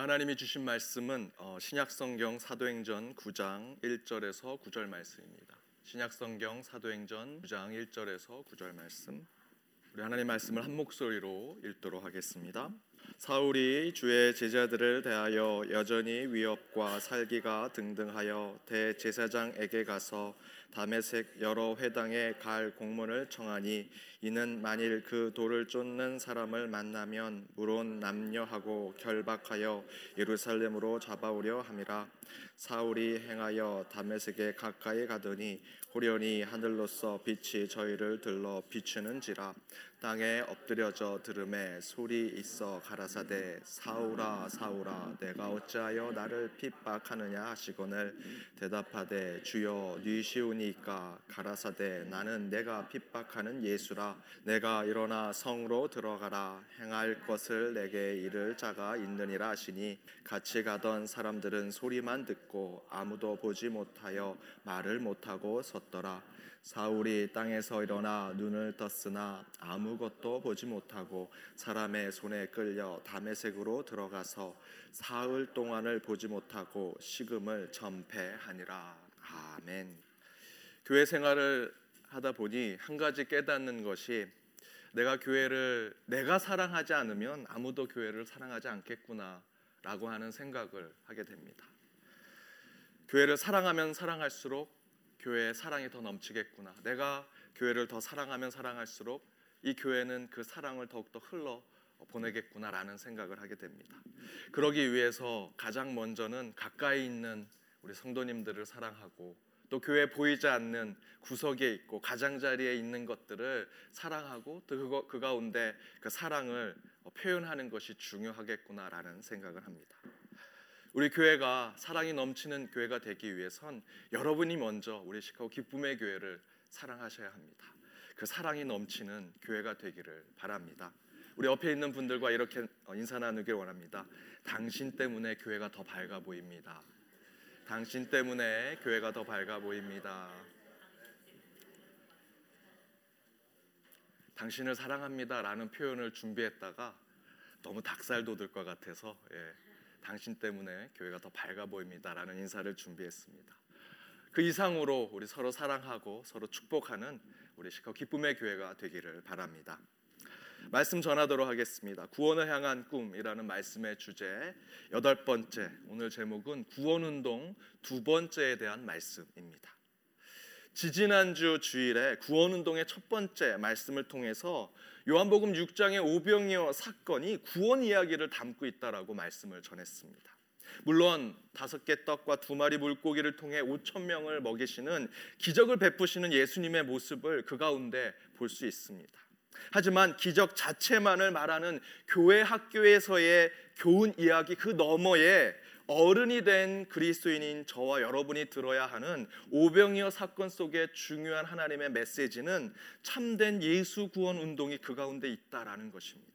오늘 하나님이 주신 말씀은 어, 신약성경 사도행전 9장 1절에서 9절 말씀입니다. 신약성경 사도행전 9장 1절에서 9절 말씀. 우리 하나님 말씀을 한 목소리로 읽도록 하겠습니다. 사울이 주의 제자들을 대하여 여전히 위협과 살기가 등등하여 대제사장에게 가서 다메섹 여러 회당에 갈 공문을 청하니 이는 만일 그 돌을 쫓는 사람을 만나면 물론 남녀하고 결박하여 예루살렘으로 잡아오려 함이라. 사울이 행하여 다메섹에 가까이 가더니 호련히 하늘로서 빛이 저희를 들러 비추는지라. 땅에 엎드려져 들음에 소리 있어 가라사대 사울아 사울아 내가 어찌하여 나를 핍박하느냐 하시거늘. 대답하되 주여 니시우니까 가라사대 나는 내가 핍박하는 예수라 내가 일어나 성으로 들어가라. 행할 것을 내게 이를 자가 있느니라 하시니 같이 가던 사람들은 소리만 듣고 아무도 보지 못하여 말을 못하고 섰더라. 사울이 땅에서 일어나 눈을 떴으나 아무것도 보지 못하고 사람의 손에 끌려 담에색으로 들어가서 사흘 동안을 보지 못하고 식음을 전폐하니라. 아멘. 교회 생활을 하다 보니 한 가지 깨닫는 것이 내가 교회를 내가 사랑하지 않으면 아무도 교회를 사랑하지 않겠구나라고 하는 생각을 하게 됩니다. 교회를 사랑하면 사랑할수록 교회의 사랑이 더 넘치겠구나. 내가 교회를 더 사랑하면 사랑할수록 이 교회는 그 사랑을 더욱더 흘러 보내겠구나라는 생각을 하게 됩니다. 그러기 위해서 가장 먼저는 가까이 있는 우리 성도님들을 사랑하고 또 교회 보이지 않는 구석에 있고 가장자리에 있는 것들을 사랑하고 또 그거, 그 가운데 그 사랑을 표현하는 것이 중요하겠구나라는 생각을 합니다. 우리 교회가 사랑이 넘치는 교회가 되기 위해선 여러분이 먼저 우리 시카고 기쁨의 교회를 사랑하셔야 합니다. 그 사랑이 넘치는 교회가 되기를 바랍니다. 우리 옆에 있는 분들과 이렇게 인사 나누길 원합니다. 당신 때문에 교회가 더 밝아 보입니다. 당신 때문에 교회가 더 밝아 보입니다. 당신을 사랑합니다라는 표현을 준비했다가 너무 닭살 돋을 것 같아서 예. 당신 때문에 교회가 더 밝아 보입니다라는 인사를 준비했습니다. 그 이상으로 우리 서로 사랑하고 서로 축복하는 우리 시카 기쁨의 교회가 되기를 바랍니다. 말씀 전하도록 하겠습니다. 구원을 향한 꿈이라는 말씀의 주제 여덟 번째 오늘 제목은 구원 운동 두 번째에 대한 말씀입니다. 지지난주 주일에 구원 운동의 첫 번째 말씀을 통해서 요한복음 6장의 오병이어 사건이 구원 이야기를 담고 있다라고 말씀을 전했습니다. 물론 다섯 개 떡과 두 마리 물고기를 통해 5천 명을 먹이시는 기적을 베푸시는 예수님의 모습을 그 가운데 볼 수 있습니다. 하지만 기적 자체만을 말하는 교회 학교에서의 교훈 이야기 그 너머에 어른이 된 그리스도인인 저와 여러분이 들어야 하는 오병이어 사건 속의 중요한 하나님의 메시지는 참된 예수 구원 운동이 그 가운데 있다라는 것입니다.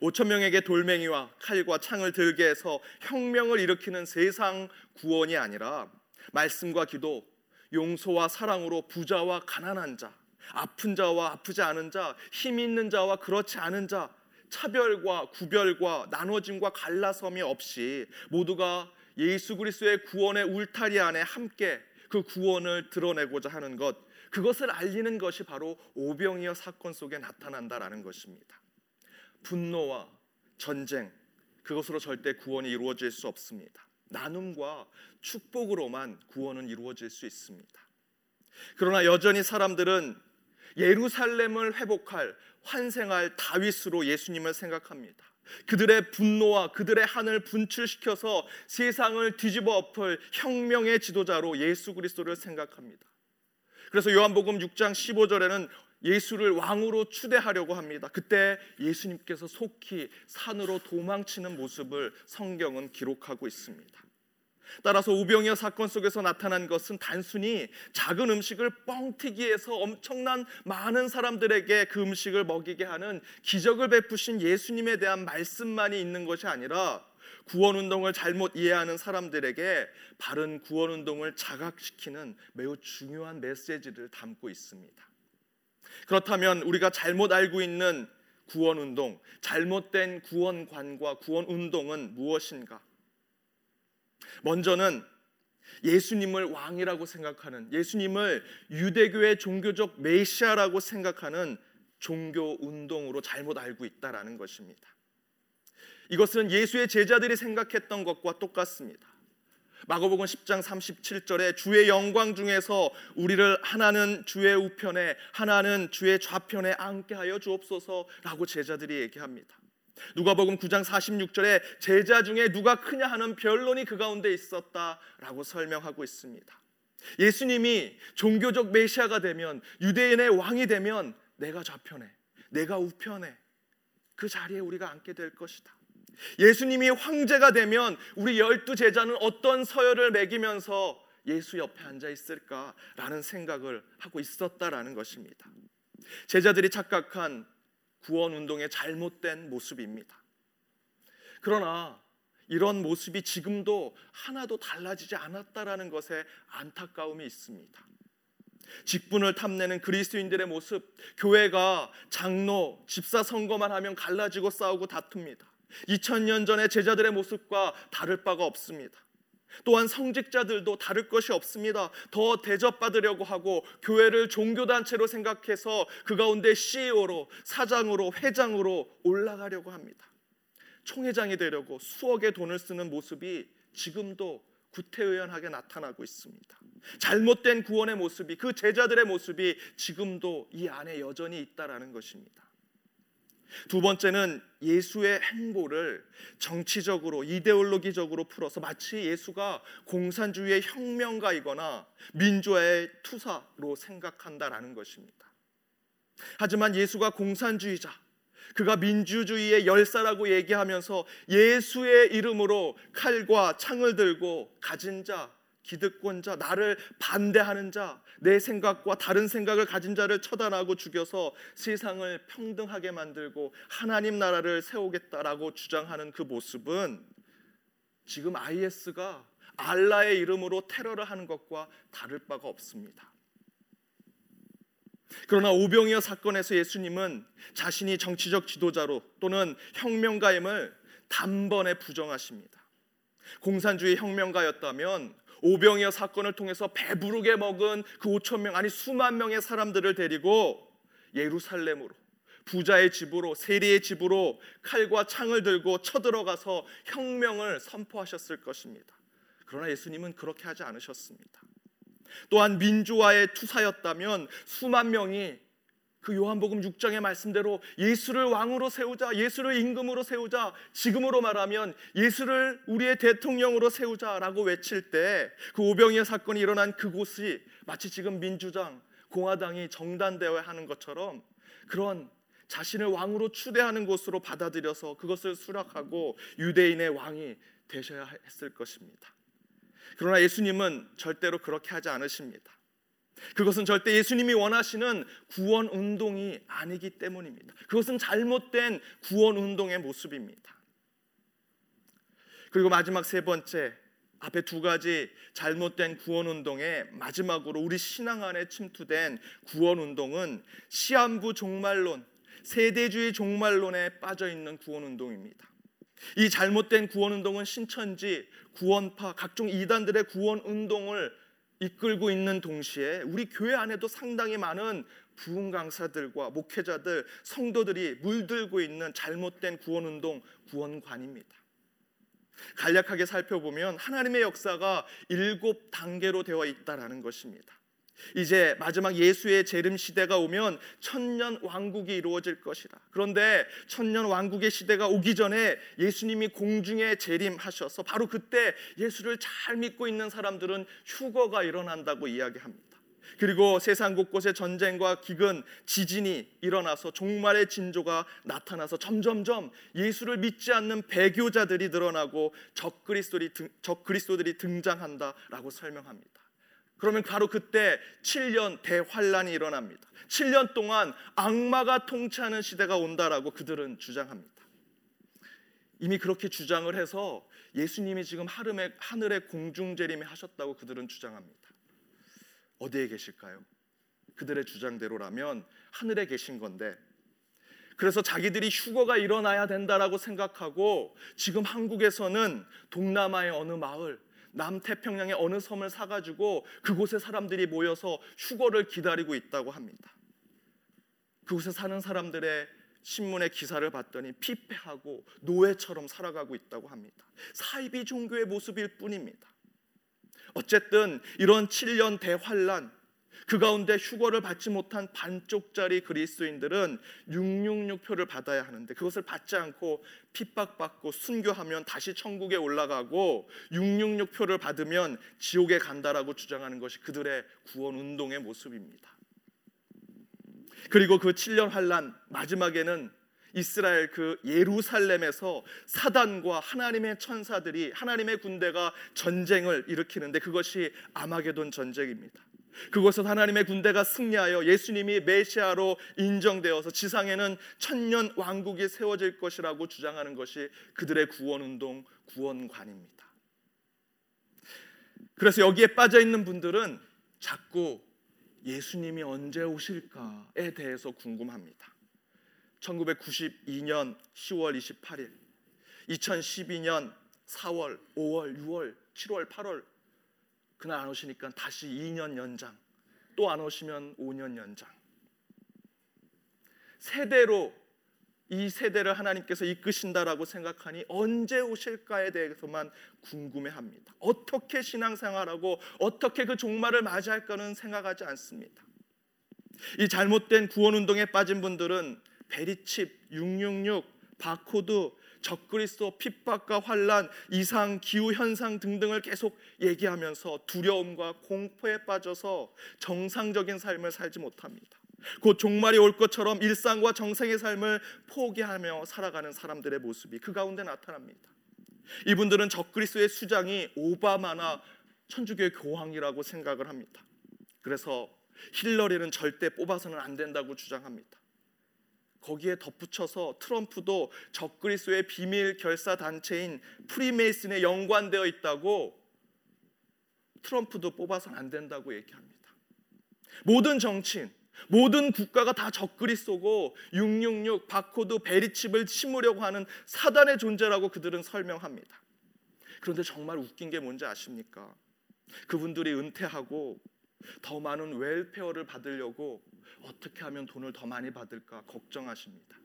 5천 명에게 돌멩이와 칼과 창을 들게 해서 혁명을 일으키는 세상 구원이 아니라 말씀과 기도, 용서와 사랑으로 부자와 가난한 자, 아픈 자와 아프지 않은 자, 힘 있는 자와 그렇지 않은 자, 차별과 구별과 나눠짐과 갈라섬이 없이 모두가 예수 그리스도의 구원의 울타리 안에 함께 그 구원을 드러내고자 하는 것 그것을 알리는 것이 바로 오병이어 사건 속에 나타난다라는 것입니다. 분노와 전쟁 그것으로 절대 구원이 이루어질 수 없습니다. 나눔과 축복으로만 구원은 이루어질 수 있습니다. 그러나 여전히 사람들은 예루살렘을 회복할 환생할 다윗으로 예수님을 생각합니다. 그들의 분노와 그들의 한을 분출시켜서 세상을 뒤집어 엎을 혁명의 지도자로 예수 그리스도를 생각합니다. 그래서 요한복음 6장 15절에는 예수를 왕으로 추대하려고 합니다. 그때 예수님께서 속히 산으로 도망치는 모습을 성경은 기록하고 있습니다. 따라서 우병이어 사건 속에서 나타난 것은 단순히 작은 음식을 뻥튀기해서 엄청난 많은 사람들에게 그 음식을 먹이게 하는 기적을 베푸신 예수님에 대한 말씀만이 있는 것이 아니라 구원 운동을 잘못 이해하는 사람들에게 바른 구원 운동을 자각시키는 매우 중요한 메시지를 담고 있습니다. 그렇다면 우리가 잘못 알고 있는 구원 운동, 잘못된 구원관과 구원 운동은 무엇인가? 먼저는 예수님을 왕이라고 생각하는 예수님을 유대교의 종교적 메시아라고 생각하는 종교 운동으로 잘못 알고 있다라는 것입니다. 이것은 예수의 제자들이 생각했던 것과 똑같습니다. 마가복음 10장 37절에 주의 영광 중에서 우리를 하나는 주의 우편에 하나는 주의 좌편에 앉게 하여 주옵소서라고 제자들이 얘기합니다. 누가복음 9장 46절에 제자 중에 누가 크냐 하는 변론이 그 가운데 있었다라고 설명하고 있습니다. 예수님이 종교적 메시아가 되면 유대인의 왕이 되면 내가 좌편에 내가 우편에 그 자리에 우리가 앉게 될 것이다. 예수님이 황제가 되면 우리 열두 제자는 어떤 서열을 매기면서 예수 옆에 앉아 있을까라는 생각을 하고 있었다라는 것입니다. 제자들이 착각한 구원 운동의 잘못된 모습입니다. 그러나 이런 모습이 지금도 하나도 달라지지 않았다라는 것에 안타까움이 있습니다. 직분을 탐내는 그리스도인들의 모습, 교회가 장로, 집사 선거만 하면 갈라지고 싸우고 다툽니다. 2000년 전의 제자들의 모습과 다를 바가 없습니다. 또한 성직자들도 다를 것이 없습니다. 더 대접받으려고 하고 교회를 종교단체로 생각해서 그 가운데 CEO로, 사장으로, 회장으로 올라가려고 합니다. 총회장이 되려고 수억의 돈을 쓰는 모습이 지금도 구태의연하게 나타나고 있습니다. 잘못된 구원의 모습이 그 제자들의 모습이 지금도 이 안에 여전히 있다라는 것입니다. 두 번째는 예수의 행보를 정치적으로 이데올로기적으로 풀어서 마치 예수가 공산주의의 혁명가이거나 민주화의 투사로 생각한다라는 것입니다. 하지만 예수가 공산주의자, 그가 민주주의의 열사라고 얘기하면서 예수의 이름으로 칼과 창을 들고 가진 자, 기득권자, 나를 반대하는 자, 내 생각과 다른 생각을 가진 자를 처단하고 죽여서 세상을 평등하게 만들고 하나님 나라를 세우겠다라고 주장하는 그 모습은 지금 IS가 알라의 이름으로 테러를 하는 것과 다를 바가 없습니다. 그러나 오병이어 사건에서 예수님은 자신이 정치적 지도자로 또는 혁명가임을 단번에 부정하십니다. 공산주의 혁명가였다면 오병이어 사건을 통해서 배부르게 먹은 그 5천 명 아니 수만 명의 사람들을 데리고 예루살렘으로 부자의 집으로 세리의 집으로 칼과 창을 들고 쳐들어가서 혁명을 선포하셨을 것입니다. 그러나 예수님은 그렇게 하지 않으셨습니다. 또한 민주화의 투사였다면 수만 명이 그 요한복음 6장의 말씀대로 예수를 왕으로 세우자, 예수를 임금으로 세우자, 지금으로 말하면 예수를 우리의 대통령으로 세우자라고 외칠 때 그 오병이어 사건이 일어난 그곳이 마치 지금 민주당, 공화당이 정단되어야 하는 것처럼 그런 자신을 왕으로 추대하는 곳으로 받아들여서 그것을 수락하고 유대인의 왕이 되셔야 했을 것입니다. 그러나 예수님은 절대로 그렇게 하지 않으십니다. 그것은 절대 예수님이 원하시는 구원 운동이 아니기 때문입니다. 그것은 잘못된 구원 운동의 모습입니다. 그리고 마지막 세 번째 앞에 두 가지 잘못된 구원 운동의 마지막으로 우리 신앙 안에 침투된 구원 운동은 시한부 종말론, 세대주의 종말론에 빠져 있는 구원 운동입니다. 이 잘못된 구원 운동은 신천지, 구원파, 각종 이단들의 구원 운동을 이끌고 있는 동시에 우리 교회 안에도 상당히 많은 부흥 강사들과 목회자들, 성도들이 물들고 있는 잘못된 구원 운동, 구원관입니다. 간략하게 살펴보면 하나님의 역사가 일곱 단계로 되어 있다라는 것입니다. 이제 마지막 예수의 재림 시대가 오면 천년 왕국이 이루어질 것이다. 그런데 천년 왕국의 시대가 오기 전에 예수님이 공중에 재림하셔서 바로 그때 예수를 잘 믿고 있는 사람들은 휴거가 일어난다고 이야기합니다. 그리고 세상 곳곳에 전쟁과 기근, 지진이 일어나서 종말의 징조가 나타나서 점점점 예수를 믿지 않는 배교자들이 늘어나고 적그리스도들이 등장한다라고 설명합니다. 그러면 바로 그때 7년 대환란이 일어납니다. 7년 동안 악마가 통치하는 시대가 온다라고 그들은 주장합니다. 이미 그렇게 주장을 해서 예수님이 지금 하늘에, 하늘에 공중재림이 하셨다고 그들은 주장합니다. 어디에 계실까요? 그들의 주장대로라면 하늘에 계신 건데 그래서 자기들이 휴거가 일어나야 된다라고 생각하고 지금 한국에서는 동남아의 어느 마을, 남태평양의 어느 섬을 사가지고 그곳에 사람들이 모여서 휴거를 기다리고 있다고 합니다. 그곳에 사는 사람들의 신문의 기사를 봤더니 피폐하고 노예처럼 살아가고 있다고 합니다. 사이비 종교의 모습일 뿐입니다. 어쨌든 이런 7년 대환란 그 가운데 휴거를 받지 못한 반쪽짜리 그리스도인들은 666표를 받아야 하는데 그것을 받지 않고 핍박받고 순교하면 다시 천국에 올라가고 666표를 받으면 지옥에 간다라고 주장하는 것이 그들의 구원 운동의 모습입니다. 그리고 그 7년 환란 마지막에는 이스라엘 그 예루살렘에서 사단과 하나님의 천사들이 하나님의 군대가 전쟁을 일으키는데 그것이 아마게돈 전쟁입니다. 그곳에서 하나님의 군대가 승리하여 예수님이 메시아로 인정되어서 지상에는 천년 왕국이 세워질 것이라고 주장하는 것이 그들의 구원 운동 구원관입니다. 그래서 여기에 빠져 있는 분들은 자꾸 예수님이 언제 오실까에 대해서 궁금합니다. 1992년 10월 28일, 2012년 4월, 5월, 6월, 7월, 8월 그날 안 오시니까 다시 2년 연장, 또 안 오시면 5년 연장. 세대로 이 세대를 하나님께서 이끄신다라고 생각하니 언제 오실까에 대해서만 궁금해합니다. 어떻게 신앙생활하고 어떻게 그 종말을 맞이할까는 생각하지 않습니다. 이 잘못된 구원 운동에 빠진 분들은 베리칩, 666, 바코드, 적그리스도, 핍박과 환란, 이상, 기후 현상 등등을 계속 얘기하면서 두려움과 공포에 빠져서 정상적인 삶을 살지 못합니다. 곧 종말이 올 것처럼 일상과 정상의 삶을 포기하며 살아가는 사람들의 모습이 그 가운데 나타납니다. 이분들은 적그리스도의 수장이 오바마나 천주교의 교황이라고 생각을 합니다. 그래서 힐러리는 절대 뽑아서는 안 된다고 주장합니다. 거기에 덧붙여서 트럼프도 적그리스도의 비밀 결사 단체인 프리메이슨에 연관되어 있다고 트럼프도 뽑아서는 안 된다고 얘기합니다. 모든 정치인, 모든 국가가 다 적그리스도고 666 바코드 베리칩을 심으려고 하는 사단의 존재라고 그들은 설명합니다. 그런데 정말 웃긴 게 뭔지 아십니까? 그분들이 은퇴하고 더 많은 웰페어를 받으려고 어떻게 하면 돈을 더 많이 받을까 걱정하십니다.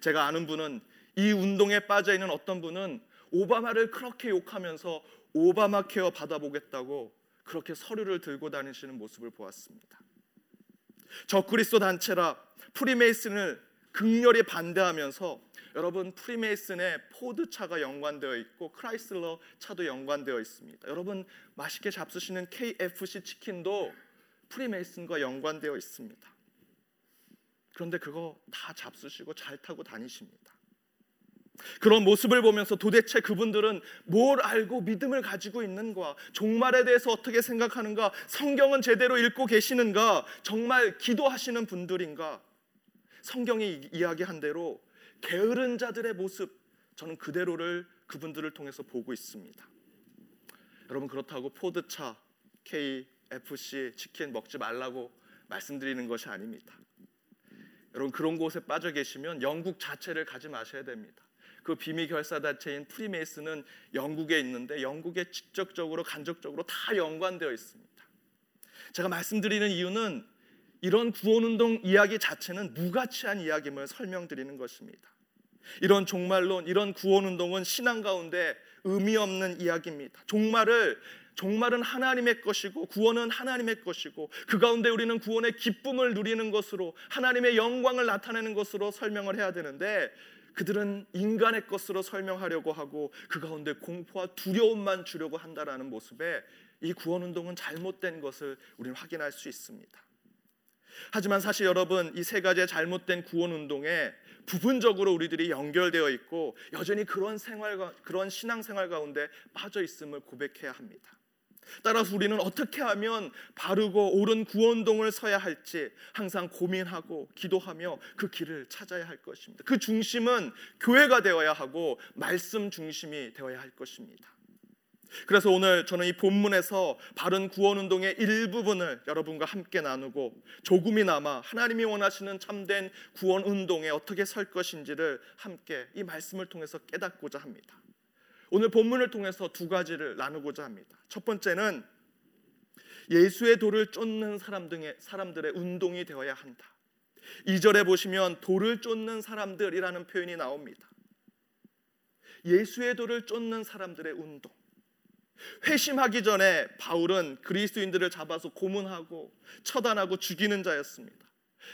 제가 아는 분은 이 운동에 빠져 있는 어떤 분은 오바마를 그렇게 욕하면서 오바마 케어 받아보겠다고 그렇게 서류를 들고 다니시는 모습을 보았습니다. 적그리스도 단체라 프리메이슨을 극렬히 반대하면서 여러분 프리메이슨에 포드 차가 연관되어 있고 크라이슬러 차도 연관되어 있습니다. 여러분 맛있게 잡수시는 KFC 치킨도 프리메이슨과 연관되어 있습니다. 그런데 그거 다 잡수시고 잘 타고 다니십니다. 그런 모습을 보면서 도대체 그분들은 뭘 알고 믿음을 가지고 있는가? 종말에 대해서 어떻게 생각하는가? 성경은 제대로 읽고 계시는가? 정말 기도하시는 분들인가? 성경이 이야기한 대로 게으른 자들의 모습 저는 그대로를 그분들을 통해서 보고 있습니다. 여러분 그렇다고 포드차, KFC, 치킨 먹지 말라고 말씀드리는 것이 아닙니다. 여러분 그런 곳에 빠져 계시면 영국 자체를 가지 마셔야 됩니다. 그 비밀 결사 단체인 프리메이슨은 영국에 있는데 영국에 직접적으로 간접적으로 다 연관되어 있습니다. 제가 말씀드리는 이유는 이런 구원 운동 이야기 자체는 무가치한 이야기임을 설명드리는 것입니다. 이런 종말론, 이런 구원 운동은 신앙 가운데 의미 없는 이야기입니다. 종말을 종말은 하나님의 것이고 구원은 하나님의 것이고 그 가운데 우리는 구원의 기쁨을 누리는 것으로 하나님의 영광을 나타내는 것으로 설명을 해야 되는데 그들은 인간의 것으로 설명하려고 하고 그 가운데 공포와 두려움만 주려고 한다라는 모습에 이 구원 운동은 잘못된 것을 우리는 확인할 수 있습니다. 하지만 사실 여러분 이 세 가지의 잘못된 구원 운동에 부분적으로 우리들이 연결되어 있고 여전히 그런 생활과 그런 신앙 생활 가운데 빠져 있음을 고백해야 합니다. 따라서 우리는 어떻게 하면 바르고 옳은 구원동을 서야 할지 항상 고민하고 기도하며 그 길을 찾아야 할 것입니다. 그 중심은 교회가 되어야 하고 말씀 중심이 되어야 할 것입니다. 그래서 오늘 저는 이 본문에서 바른 구원 운동의 일부분을 여러분과 함께 나누고 조금이나마 하나님이 원하시는 참된 구원 운동에 어떻게 설 것인지를 함께 이 말씀을 통해서 깨닫고자 합니다. 오늘 본문을 통해서 두 가지를 나누고자 합니다. 첫 번째는 예수의 도를 쫓는 사람 등의 사람들의 운동이 되어야 한다. 2절에 보시면 도를 쫓는 사람들이라는 표현이 나옵니다. 예수의 도를 쫓는 사람들의 운동. 회심하기 전에 바울은 그리스도인들을 잡아서 고문하고 처단하고 죽이는 자였습니다.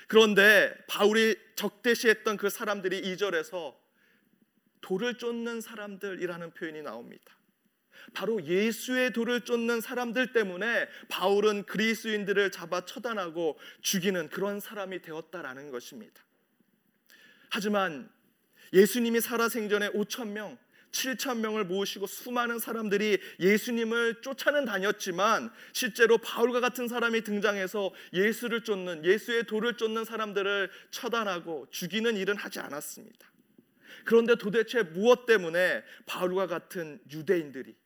그런데 바울이 적대시했던 그 사람들이 2절에서 돌을 쫓는 사람들이라는 표현이 나옵니다. 바로 예수의 돌을 쫓는 사람들 때문에 바울은 그리스도인들을 잡아 처단하고 죽이는 그런 사람이 되었다라는 것입니다. 하지만 예수님이 살아생전에 5천 명, 7천 명을 모으시고 수많은 사람들이 예수님을 쫓아는 다녔지만 실제로 바울과 같은 사람이 등장해서 예수를 쫓는 예수의 돌을 쫓는 사람들을 처단하고 죽이는 일은 하지 않았습니다. 그런데 도대체 무엇 때문에 바울과 같은 유대인들이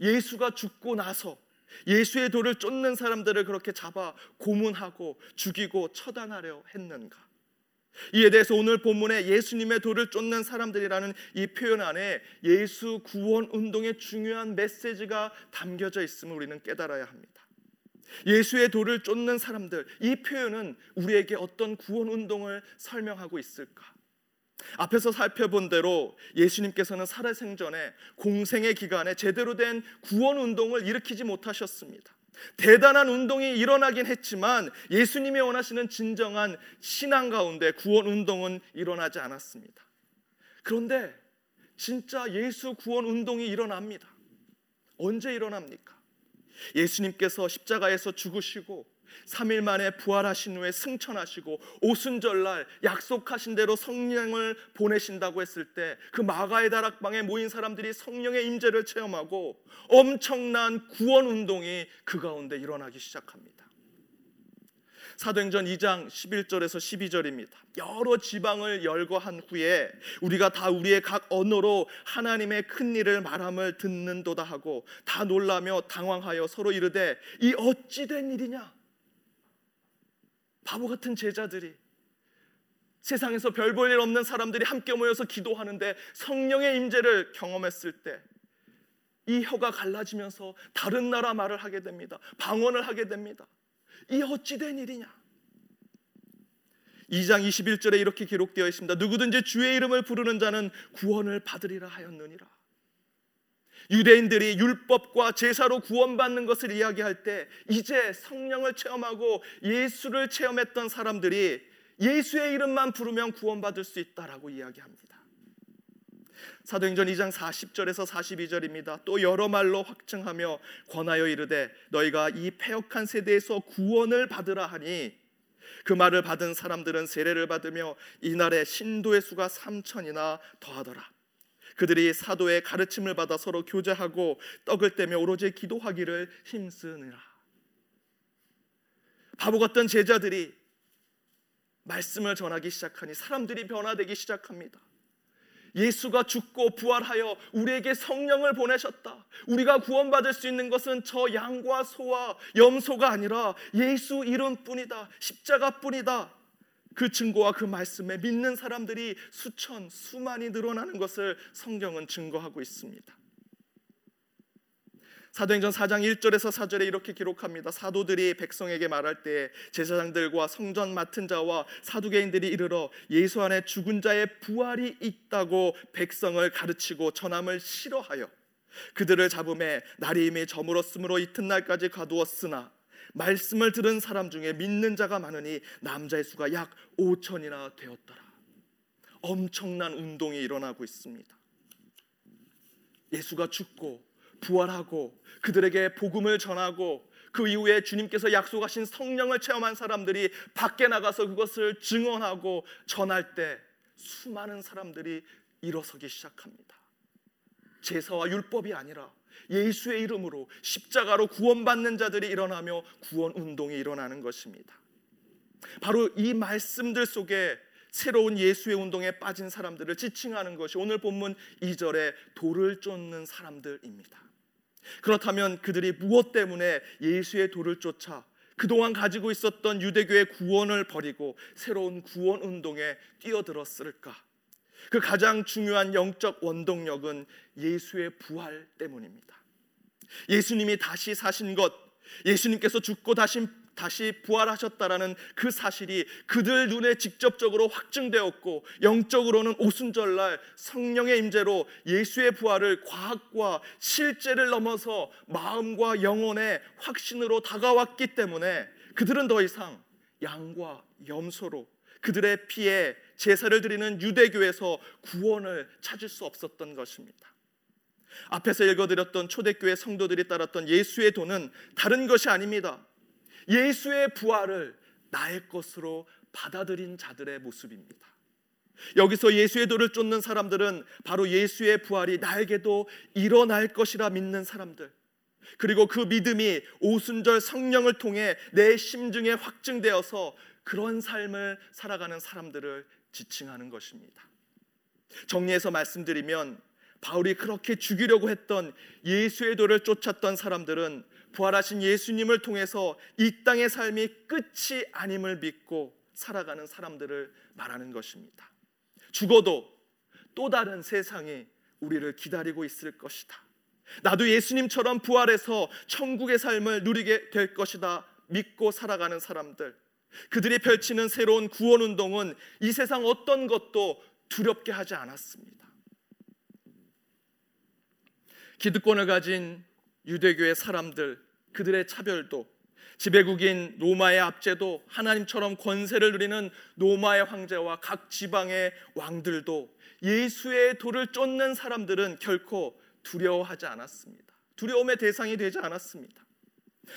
예수가 죽고 나서 예수의 돌을 쫓는 사람들을 그렇게 잡아 고문하고 죽이고 처단하려 했는가? 이에 대해서 오늘 본문에 예수님의 돌을 쫓는 사람들이라는 이 표현 안에 예수 구원 운동의 중요한 메시지가 담겨져 있음을 우리는 깨달아야 합니다. 예수의 돌을 쫓는 사람들 이 표현은 우리에게 어떤 구원 운동을 설명하고 있을까? 앞에서 살펴본 대로 예수님께서는 살아생전에 공생의 기간에 제대로 된 구원 운동을 일으키지 못하셨습니다. 대단한 운동이 일어나긴 했지만 예수님이 원하시는 진정한 신앙 가운데 구원 운동은 일어나지 않았습니다. 그런데 진짜 예수 구원 운동이 일어납니다. 언제 일어납니까? 예수님께서 십자가에서 죽으시고 3일 만에 부활하신 후에 승천하시고 오순절날 약속하신 대로 성령을 보내신다고 했을 때 그 마가의 다락방에 모인 사람들이 성령의 임재를 체험하고 엄청난 구원 운동이 그 가운데 일어나기 시작합니다. 사도행전 2장 11절에서 12절입니다. 여러 지방을 열거한 후에 우리가 다 우리의 각 언어로 하나님의 큰 일을 말함을 듣는도다 하고 다 놀라며 당황하여 서로 이르되 이 어찌 된 일이냐 바보 같은 제자들이 세상에서 별 볼 일 없는 사람들이 함께 모여서 기도하는데 성령의 임재를 경험했을 때 이 혀가 갈라지면서 다른 나라 말을 하게 됩니다. 방언을 하게 됩니다. 이 어찌 된 일이냐? 2장 21절에 이렇게 기록되어 있습니다. 누구든지 주의 이름을 부르는 자는 구원을 받으리라 하였느니라. 유대인들이 율법과 제사로 구원받는 것을 이야기할 때 이제 성령을 체험하고 예수를 체험했던 사람들이 예수의 이름만 부르면 구원받을 수 있다라고 이야기합니다. 사도행전 2장 40절에서 42절입니다. 또 여러 말로 확증하며 권하여 이르되 너희가 이 패역한 세대에서 구원을 받으라 하니 그 말을 받은 사람들은 세례를 받으며 이날에 신도의 수가 3천이나 더하더라. 그들이 사도의 가르침을 받아 서로 교제하고 떡을 떼며 오로지 기도하기를 힘쓰느라. 바보 같던 제자들이 말씀을 전하기 시작하니 사람들이 변화되기 시작합니다. 예수가 죽고 부활하여 우리에게 성령을 보내셨다. 우리가 구원받을 수 있는 것은 저 양과 소와 염소가 아니라 예수 이름뿐이다. 십자가뿐이다. 그 증거와 그 말씀에 믿는 사람들이 수천, 수만이 늘어나는 것을 성경은 증거하고 있습니다. 사도행전 4장 1절에서 4절에 이렇게 기록합니다. 사도들이 백성에게 말할 때 제사장들과 성전 맡은 자와 사두개인들이 이르러 예수 안에 죽은 자의 부활이 있다고 백성을 가르치고 전함을 싫어하여 그들을 잡음에 날이 이미 저물었으므로 이튿날까지 가두었으나 말씀을 들은 사람 중에 믿는 자가 많으니 남자의 수가 약 5천이나 되었더라. 엄청난 운동이 일어나고 있습니다. 예수가 죽고 부활하고 그들에게 복음을 전하고 그 이후에 주님께서 약속하신 성령을 체험한 사람들이 밖에 나가서 그것을 증언하고 전할 때 수많은 사람들이 일어서기 시작합니다. 제사와 율법이 아니라 예수의 이름으로 십자가로 구원받는 자들이 일어나며 구원 운동이 일어나는 것입니다. 바로 이 말씀들 속에 새로운 예수의 운동에 빠진 사람들을 지칭하는 것이 오늘 본문 2절에 돌을 쫓는 사람들입니다. 그렇다면 그들이 무엇 때문에 예수의 도를 쫓아 그동안 가지고 있었던 유대교의 구원을 버리고 새로운 구원 운동에 뛰어들었을까? 그 가장 중요한 영적 원동력은 예수의 부활 때문입니다. 예수님이 다시 사신 것, 예수님께서 죽고 다시 다시 부활하셨다라는 그 사실이 그들 눈에 직접적으로 확증되었고 영적으로는 오순절날 성령의 임재로 예수의 부활을 과학과 실제를 넘어서 마음과 영혼의 확신으로 다가왔기 때문에 그들은 더 이상 양과 염소로 그들의 피에 제사를 드리는 유대교에서 구원을 찾을 수 없었던 것입니다. 앞에서 읽어드렸던 초대교회 성도들이 따랐던 예수의 도는 다른 것이 아닙니다. 예수의 부활을 나의 것으로 받아들인 자들의 모습입니다. 여기서 예수의 도를 쫓는 사람들은 바로 예수의 부활이 나에게도 일어날 것이라 믿는 사람들. 그리고 그 믿음이 오순절 성령을 통해 내 심중에 확증되어서 그런 삶을 살아가는 사람들을 지칭하는 것입니다. 정리해서 말씀드리면 바울이 그렇게 죽이려고 했던 예수의 도를 쫓았던 사람들은 부활하신 예수님을 통해서 이 땅의 삶이 끝이 아님을 믿고 살아가는 사람들을 말하는 것입니다. 죽어도 또 다른 세상이 우리를 기다리고 있을 것이다. 나도 예수님처럼 부활해서 천국의 삶을 누리게 될 것이다. 믿고 살아가는 사람들. 그들이 펼치는 새로운 구원 운동은 이 세상 어떤 것도 두렵게 하지 않았습니다. 기득권을 가진 유대교의 사람들, 그들의 차별도 지배국인 로마의 압제도 하나님처럼 권세를 누리는 로마의 황제와 각 지방의 왕들도 예수의 도를 쫓는 사람들은 결코 두려워하지 않았습니다. 두려움의 대상이 되지 않았습니다.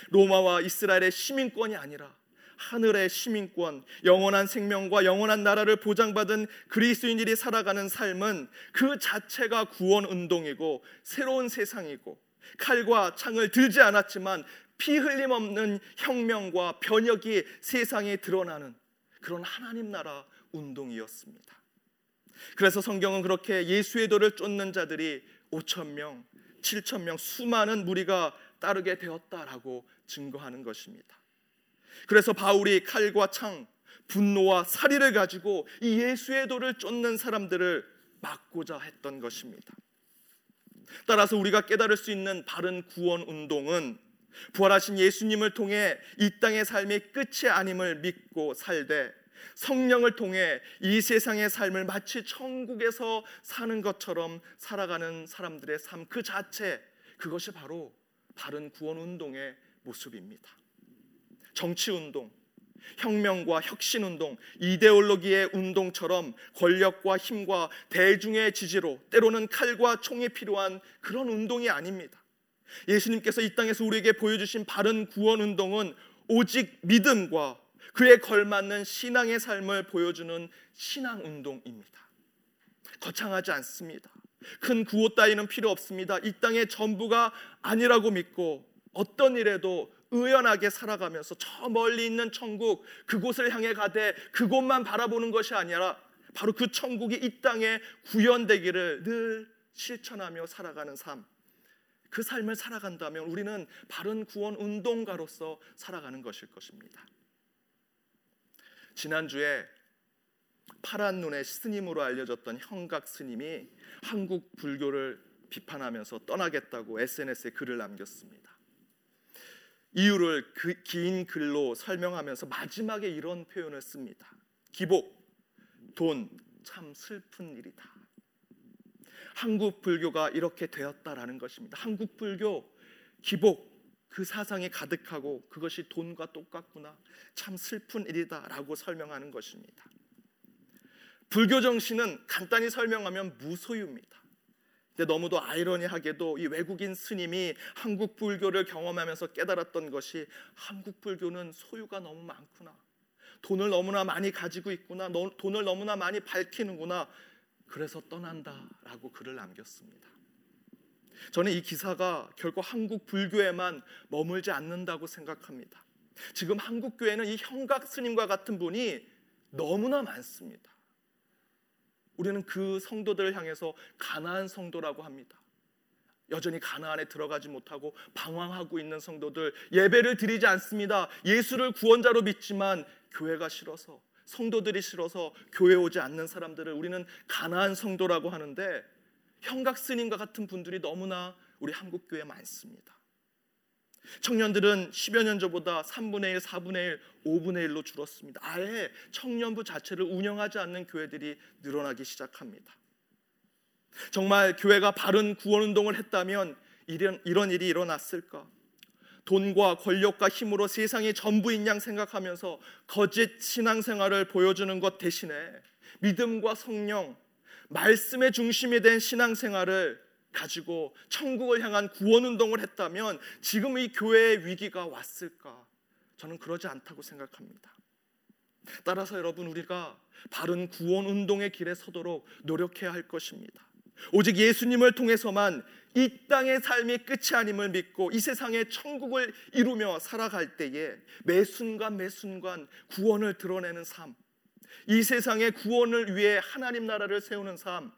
로마와 이스라엘의 시민권이 아니라 하늘의 시민권, 영원한 생명과 영원한 나라를 보장받은 그리스도인들이 살아가는 삶은 그 자체가 구원 운동이고 새로운 세상이고 칼과 창을 들지 않았지만 피 흘림 없는 혁명과 변혁이 세상에 드러나는 그런 하나님 나라 운동이었습니다. 그래서 성경은 그렇게 예수의 도를 쫓는 자들이 5천 명, 7천 명 수많은 무리가 따르게 되었다라고 증거하는 것입니다. 그래서 바울이 칼과 창, 분노와 사리를 가지고 이 예수의 도를 쫓는 사람들을 막고자 했던 것입니다. 따라서 우리가 깨달을 수 있는 바른 구원 운동은 부활하신 예수님을 통해 이 땅의 삶이 끝이 아님을 믿고 살되 성령을 통해 이 세상의 삶을 마치 천국에서 사는 것처럼 살아가는 사람들의 삶 그 자체 그것이 바로 바른 구원 운동의 모습입니다. 정치 운동, 혁명과 혁신 운동, 이데올로기의 운동처럼 권력과 힘과 대중의 지지로 때로는 칼과 총이 필요한 그런 운동이 아닙니다. 예수님께서 이 땅에서 우리에게 보여주신 바른 구원 운동은 오직 믿음과 그에 걸맞는 신앙의 삶을 보여주는 신앙 운동입니다. 거창하지 않습니다. 큰 구호 따위는 필요 없습니다. 이 땅의 전부가 아니라고 믿고 어떤 일에도 의연하게 살아가면서 저 멀리 있는 천국 그곳을 향해 가되 그곳만 바라보는 것이 아니라 바로 그 천국이 이 땅에 구현되기를 늘 실천하며 살아가는 삶. 그 삶을 살아간다면 우리는 바른 구원 운동가로서 살아가는 것일 것입니다. 지난주에 파란 눈의 스님으로 알려졌던 형각 스님이 한국 불교를 비판하면서 떠나겠다고 SNS에 글을 남겼습니다. 이유를 그 긴 글로 설명하면서 마지막에 이런 표현을 씁니다. 기복, 돈, 참 슬픈 일이다. 한국 불교가 이렇게 되었다라는 것입니다. 한국 불교 기복 그 사상이 가득하고 그것이 돈과 똑같구나. 참 슬픈 일이다라고 설명하는 것입니다. 불교 정신은 간단히 설명하면 무소유입니다. 근데 너무도 아이러니하게도 이 외국인 스님이 한국 불교를 경험하면서 깨달았던 것이 한국 불교는 소유가 너무 많구나. 돈을 너무나 많이 가지고 있구나. 돈을 너무나 많이 밝히는구나. 그래서 떠난다라고 글을 남겼습니다. 저는 이 기사가 결코 한국 불교에만 머물지 않는다고 생각합니다. 지금 한국 교회는 이 형각 스님과 같은 분이 너무나 많습니다. 우리는 그 성도들을 향해서 가나안 성도라고 합니다. 여전히 가나안에 들어가지 못하고 방황하고 있는 성도들 예배를 드리지 않습니다. 예수를 구원자로 믿지만 교회가 싫어서 성도들이 싫어서 교회 오지 않는 사람들을 우리는 가나안 성도라고 하는데 형각 스님과 같은 분들이 너무나 우리 한국 교회에 많습니다. 청년들은 10여 년 전보다 3분의 1, 4분의 1, 5분의 1로 줄었습니다. 아예 청년부 자체를 운영하지 않는 교회들이 늘어나기 시작합니다. 정말 교회가 바른 구원 운동을 했다면 이런, 이런 일이 일어났을까? 돈과 권력과 힘으로 세상이 전부인 양 생각하면서 거짓 신앙생활을 보여주는 것 대신에 믿음과 성령, 말씀의 중심이 된 신앙생활을 가지고 천국을 향한 구원 운동을 했다면 지금 이 교회의 위기가 왔을까? 저는 그러지 않다고 생각합니다. 따라서 여러분 우리가 바른 구원 운동의 길에 서도록 노력해야 할 것입니다. 오직 예수님을 통해서만 이 땅의 삶이 끝이 아님을 믿고 이 세상의 천국을 이루며 살아갈 때에 매 순간 매 순간 구원을 드러내는 삶, 이 세상의 구원을 위해 하나님 나라를 세우는 삶,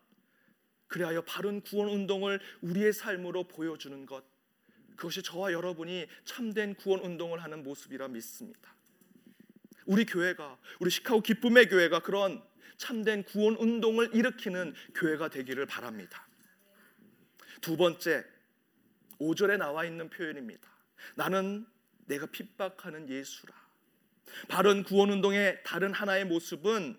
그리하여 바른 구원 운동을 우리의 삶으로 보여주는 것, 그것이 저와 여러분이 참된 구원 운동을 하는 모습이라 믿습니다. 우리 교회가, 우리 시카고 기쁨의 교회가 그런 참된 구원 운동을 일으키는 교회가 되기를 바랍니다. 두 번째, 5절에 나와 있는 표현입니다. 나는 내가 핍박하는 예수라. 바른 구원 운동의 다른 하나의 모습은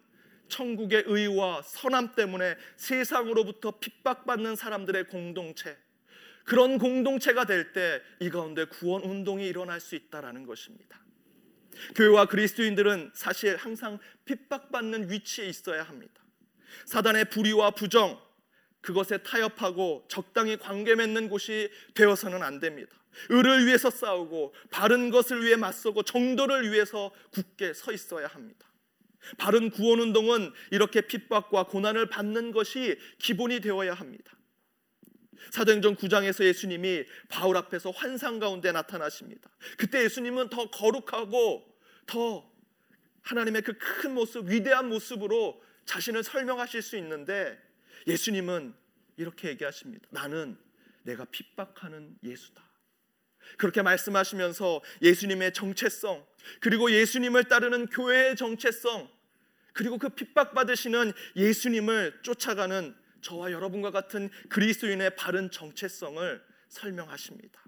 천국의 의와 선함 때문에 세상으로부터 핍박받는 사람들의 공동체 그런 공동체가 될 때 이 가운데 구원 운동이 일어날 수 있다라는 것입니다. 교회와 그리스도인들은 사실 항상 핍박받는 위치에 있어야 합니다. 사단의 불의와 부정 그것에 타협하고 적당히 관계 맺는 곳이 되어서는 안 됩니다. 의를 위해서 싸우고 바른 것을 위해 맞서고 정도를 위해서 굳게 서 있어야 합니다. 바른 구원 운동은 이렇게 핍박과 고난을 받는 것이 기본이 되어야 합니다. 사도행전 9장에서 예수님이 바울 앞에서 환상 가운데 나타나십니다. 그때 예수님은 더 거룩하고 더 하나님의 그 큰 모습, 위대한 모습으로 자신을 설명하실 수 있는데 예수님은 이렇게 얘기하십니다. 나는 내가 핍박하는 예수다. 그렇게 말씀하시면서 예수님의 정체성, 그리고 예수님을 따르는 교회의 정체성, 그리고 그 핍박받으시는 예수님을 쫓아가는 저와 여러분과 같은 그리스도인의 바른 정체성을 설명하십니다.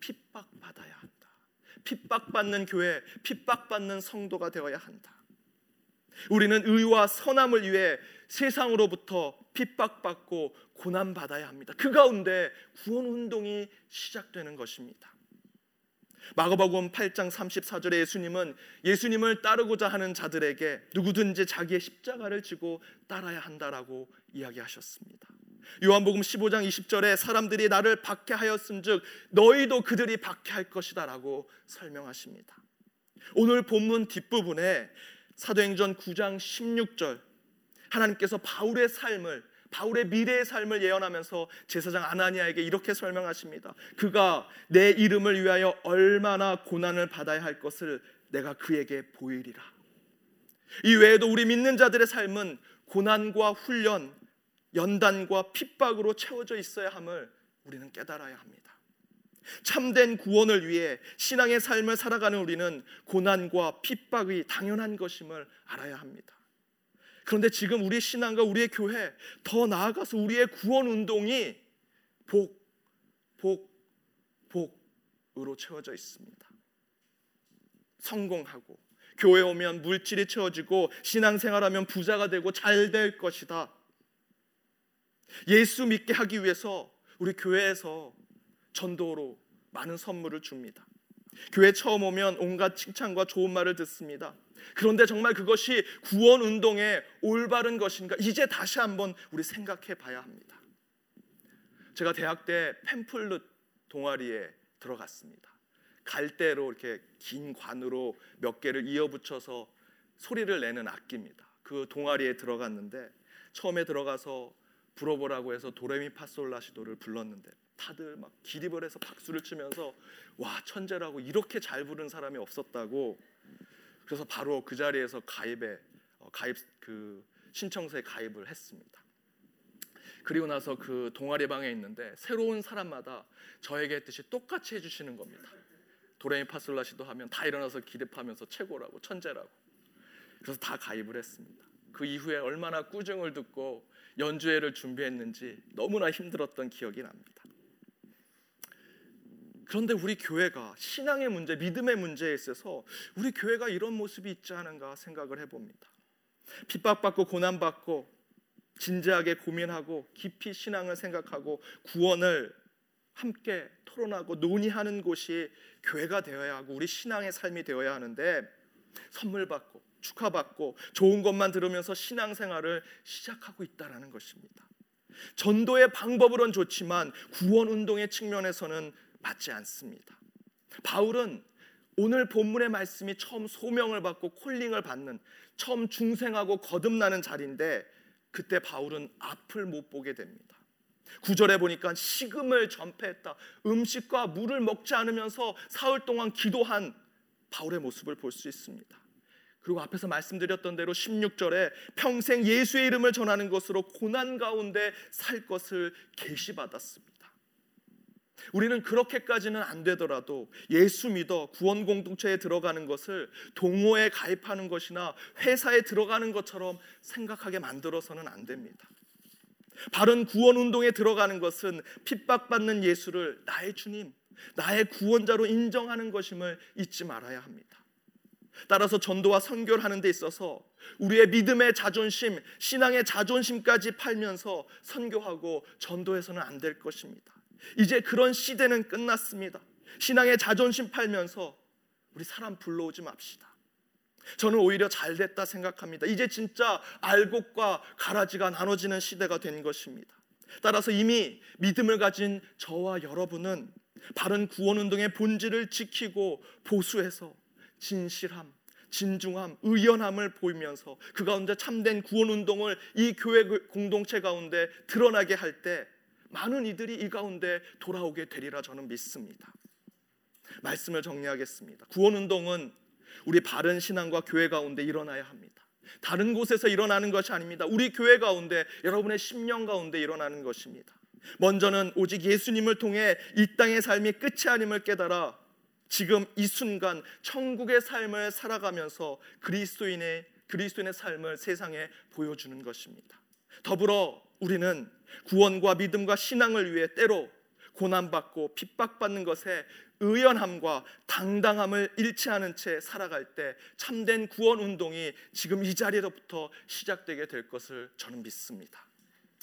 핍박받아야 한다. 핍박받는 교회, 핍박받는 성도가 되어야 한다. 우리는 의와 선함을 위해 세상으로부터 핍박받고 고난받아야 합니다. 그 가운데 구원 운동이 시작되는 것입니다. 마가복음 8장 34절에 예수님은 예수님을 따르고자 하는 자들에게 누구든지 자기의 십자가를 지고 따라야 한다라고 이야기하셨습니다. 요한복음 15장 20절에 사람들이 나를 박해하였음즉 너희도 그들이 박해할 것이다라고 설명하십니다. 오늘 본문 뒷부분에 사도행전 9장 16절 하나님께서 바울의 삶을 바울의 미래의 삶을 예언하면서 제사장 아나니아에게 이렇게 설명하십니다. 그가 내 이름을 위하여 얼마나 고난을 받아야 할 것을 내가 그에게 보이리라. 이 외에도 우리 믿는 자들의 삶은 고난과 훈련, 연단과 핍박으로 채워져 있어야 함을 우리는 깨달아야 합니다. 참된 구원을 위해 신앙의 삶을 살아가는 우리는 고난과 핍박이 당연한 것임을 알아야 합니다. 그런데 지금 우리의 신앙과 우리의 교회 더 나아가서 우리의 구원 운동이 복, 복, 복으로 채워져 있습니다. 성공하고 교회 오면 물질이 채워지고 신앙생활하면 부자가 되고 잘 될 것이다. 예수 믿게 하기 위해서 우리 교회에서 전도로 많은 선물을 줍니다. 교회 처음 오면 온갖 칭찬과 좋은 말을 듣습니다. 그런데 정말 그것이 구원 운동의 올바른 것인가? 이제 다시 한번 우리 생각해 봐야 합니다. 제가 대학 때 팸플릿 동아리에 들어갔습니다. 갈대로 이렇게 긴 관으로 몇 개를 이어 붙여서 소리를 내는 악기입니다. 그 동아리에 들어갔는데 처음에 들어가서 불어보라고 해서 도레미파솔라시도를 불렀는데 다들 막 기립을 해서 박수를 치면서 와 천재라고 이렇게 잘 부른 사람이 없었다고 그래서 바로 그 자리에서 가입에 어, 가입 그 신청서에 가입을 했습니다. 그리고 나서 그 동아리 방에 있는데 새로운 사람마다 저에게 했듯이 똑같이 해주시는 겁니다. 도레미파솔라시도 하면 다 일어나서 기립하면서 최고라고 천재라고. 그래서 다 가입을 했습니다. 그 이후에 얼마나 꾸중을 듣고 연주회를 준비했는지 너무나 힘들었던 기억이 납니다. 그런데 우리 교회가 신앙의 문제, 믿음의 문제에 있어서 우리 교회가 이런 모습이 있지 않은가 생각을 해봅니다. 핍박받고 고난받고 진지하게 고민하고 깊이 신앙을 생각하고 구원을 함께 토론하고 논의하는 곳이 교회가 되어야 하고 우리 신앙의 삶이 되어야 하는데 선물 받고 축하받고 좋은 것만 들으면서 신앙생활을 시작하고 있다라는 것입니다. 전도의 방법으론 좋지만 구원 운동의 측면에서는 맞지 않습니다. 바울은 오늘 본문의 말씀이 처음 소명을 받고 콜링을 받는 처음 중생하고 거듭나는 자리인데 그때 바울은 앞을 못 보게 됩니다. 구절에 보니까 식음을 전폐했다. 음식과 물을 먹지 않으면서 사흘 동안 기도한 바울의 모습을 볼 수 있습니다. 그리고 앞에서 말씀드렸던 대로 16절에 평생 예수의 이름을 전하는 것으로 고난 가운데 살 것을 계시받았습니다. 우리는 그렇게까지는 안 되더라도 예수 믿어 구원 공동체에 들어가는 것을 동호회에 가입하는 것이나 회사에 들어가는 것처럼 생각하게 만들어서는 안 됩니다. 바른 구원 운동에 들어가는 것은 핍박받는 예수를 나의 주님, 나의 구원자로 인정하는 것임을 잊지 말아야 합니다. 따라서 전도와 선교를 하는 데 있어서 우리의 믿음의 자존심, 신앙의 자존심까지 팔면서 선교하고 전도해서는 안 될 것입니다. 이제 그런 시대는 끝났습니다. 신앙의 자존심 팔면서 우리 사람 불러오지 맙시다. 저는 오히려 잘 됐다 생각합니다. 이제 진짜 알곡과 가라지가 나눠지는 시대가 된 것입니다. 따라서 이미 믿음을 가진 저와 여러분은 바른 구원 운동의 본질을 지키고 보수해서 진실함, 진중함, 의연함을 보이면서 그 가운데 참된 구원 운동을 이 교회 공동체 가운데 드러나게 할때 많은 이들이 이 가운데 돌아오게 되리라 저는 믿습니다. 말씀을 정리하겠습니다. 구원 운동은 우리 바른 신앙과 교회 가운데 일어나야 합니다. 다른 곳에서 일어나는 것이 아닙니다. 우리 교회 가운데 여러분의 심령 가운데 일어나는 것입니다. 먼저는 오직 예수님을 통해 이 땅의 삶이 끝이 아님을 깨달아 지금 이 순간 천국의 삶을 살아가면서 그리스도인의 그리스도인의 삶을 세상에 보여주는 것입니다. 더불어 우리는 구원과 믿음과 신앙을 위해 때로 고난받고 핍박받는 것에 의연함과 당당함을 잃지 않은 채 살아갈 때 참된 구원 운동이 지금 이 자리로부터 시작되게 될 것을 저는 믿습니다.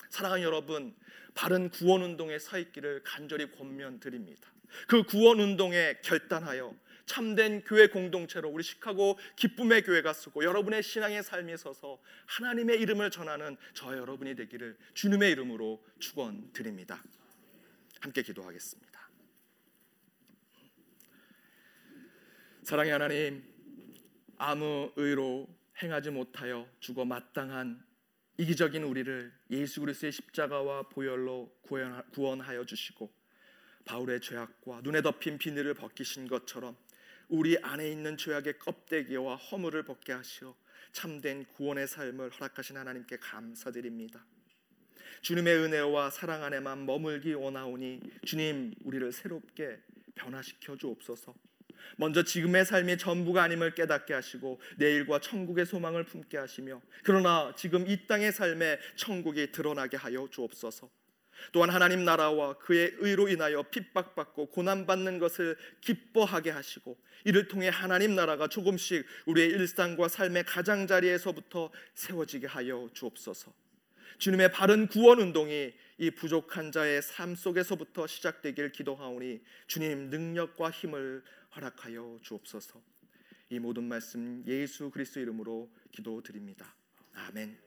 사랑하는 여러분, 바른 구원 운동에 서 있기를 간절히 권면드립니다. 그 구원 운동에 결단하여 참된 교회 공동체로 우리 시카고 기쁨의 교회가 쓰고 여러분의 신앙의 삶에 서서 하나님의 이름을 전하는 저 여러분이 되기를 주님의 이름으로 축원드립니다. 함께 기도하겠습니다. 사랑의 하나님, 아무 의로 행하지 못하여 죽어 마땅한 이기적인 우리를 예수 그리스도의 십자가와 보혈로 구원하여 주시고 바울의 죄악과 눈에 덮인 비늘을 벗기신 것처럼 우리 안에 있는 죄악의 껍데기와 허물을 벗게 하시어 참된 구원의 삶을 허락하신 하나님께 감사드립니다. 주님의 은혜와 사랑 안에만 머물기 원하오니 주님 우리를 새롭게 변화시켜 주옵소서. 먼저 지금의 삶이 전부가 아님을 깨닫게 하시고 내일과 천국의 소망을 품게 하시며 그러나 지금 이 땅의 삶에 천국이 드러나게 하여 주옵소서. 또한 하나님 나라와 그의 의로 인하여 핍박받고 고난받는 것을 기뻐하게 하시고 이를 통해 하나님 나라가 조금씩 우리의 일상과 삶의 가장자리에서부터 세워지게 하여 주옵소서. 주님의 바른 구원 운동이 이 부족한 자의 삶 속에서부터 시작되길 기도하오니 주님 능력과 힘을 허락하여 주옵소서. 이 모든 말씀 예수 그리스도 이름으로 기도드립니다. 아멘.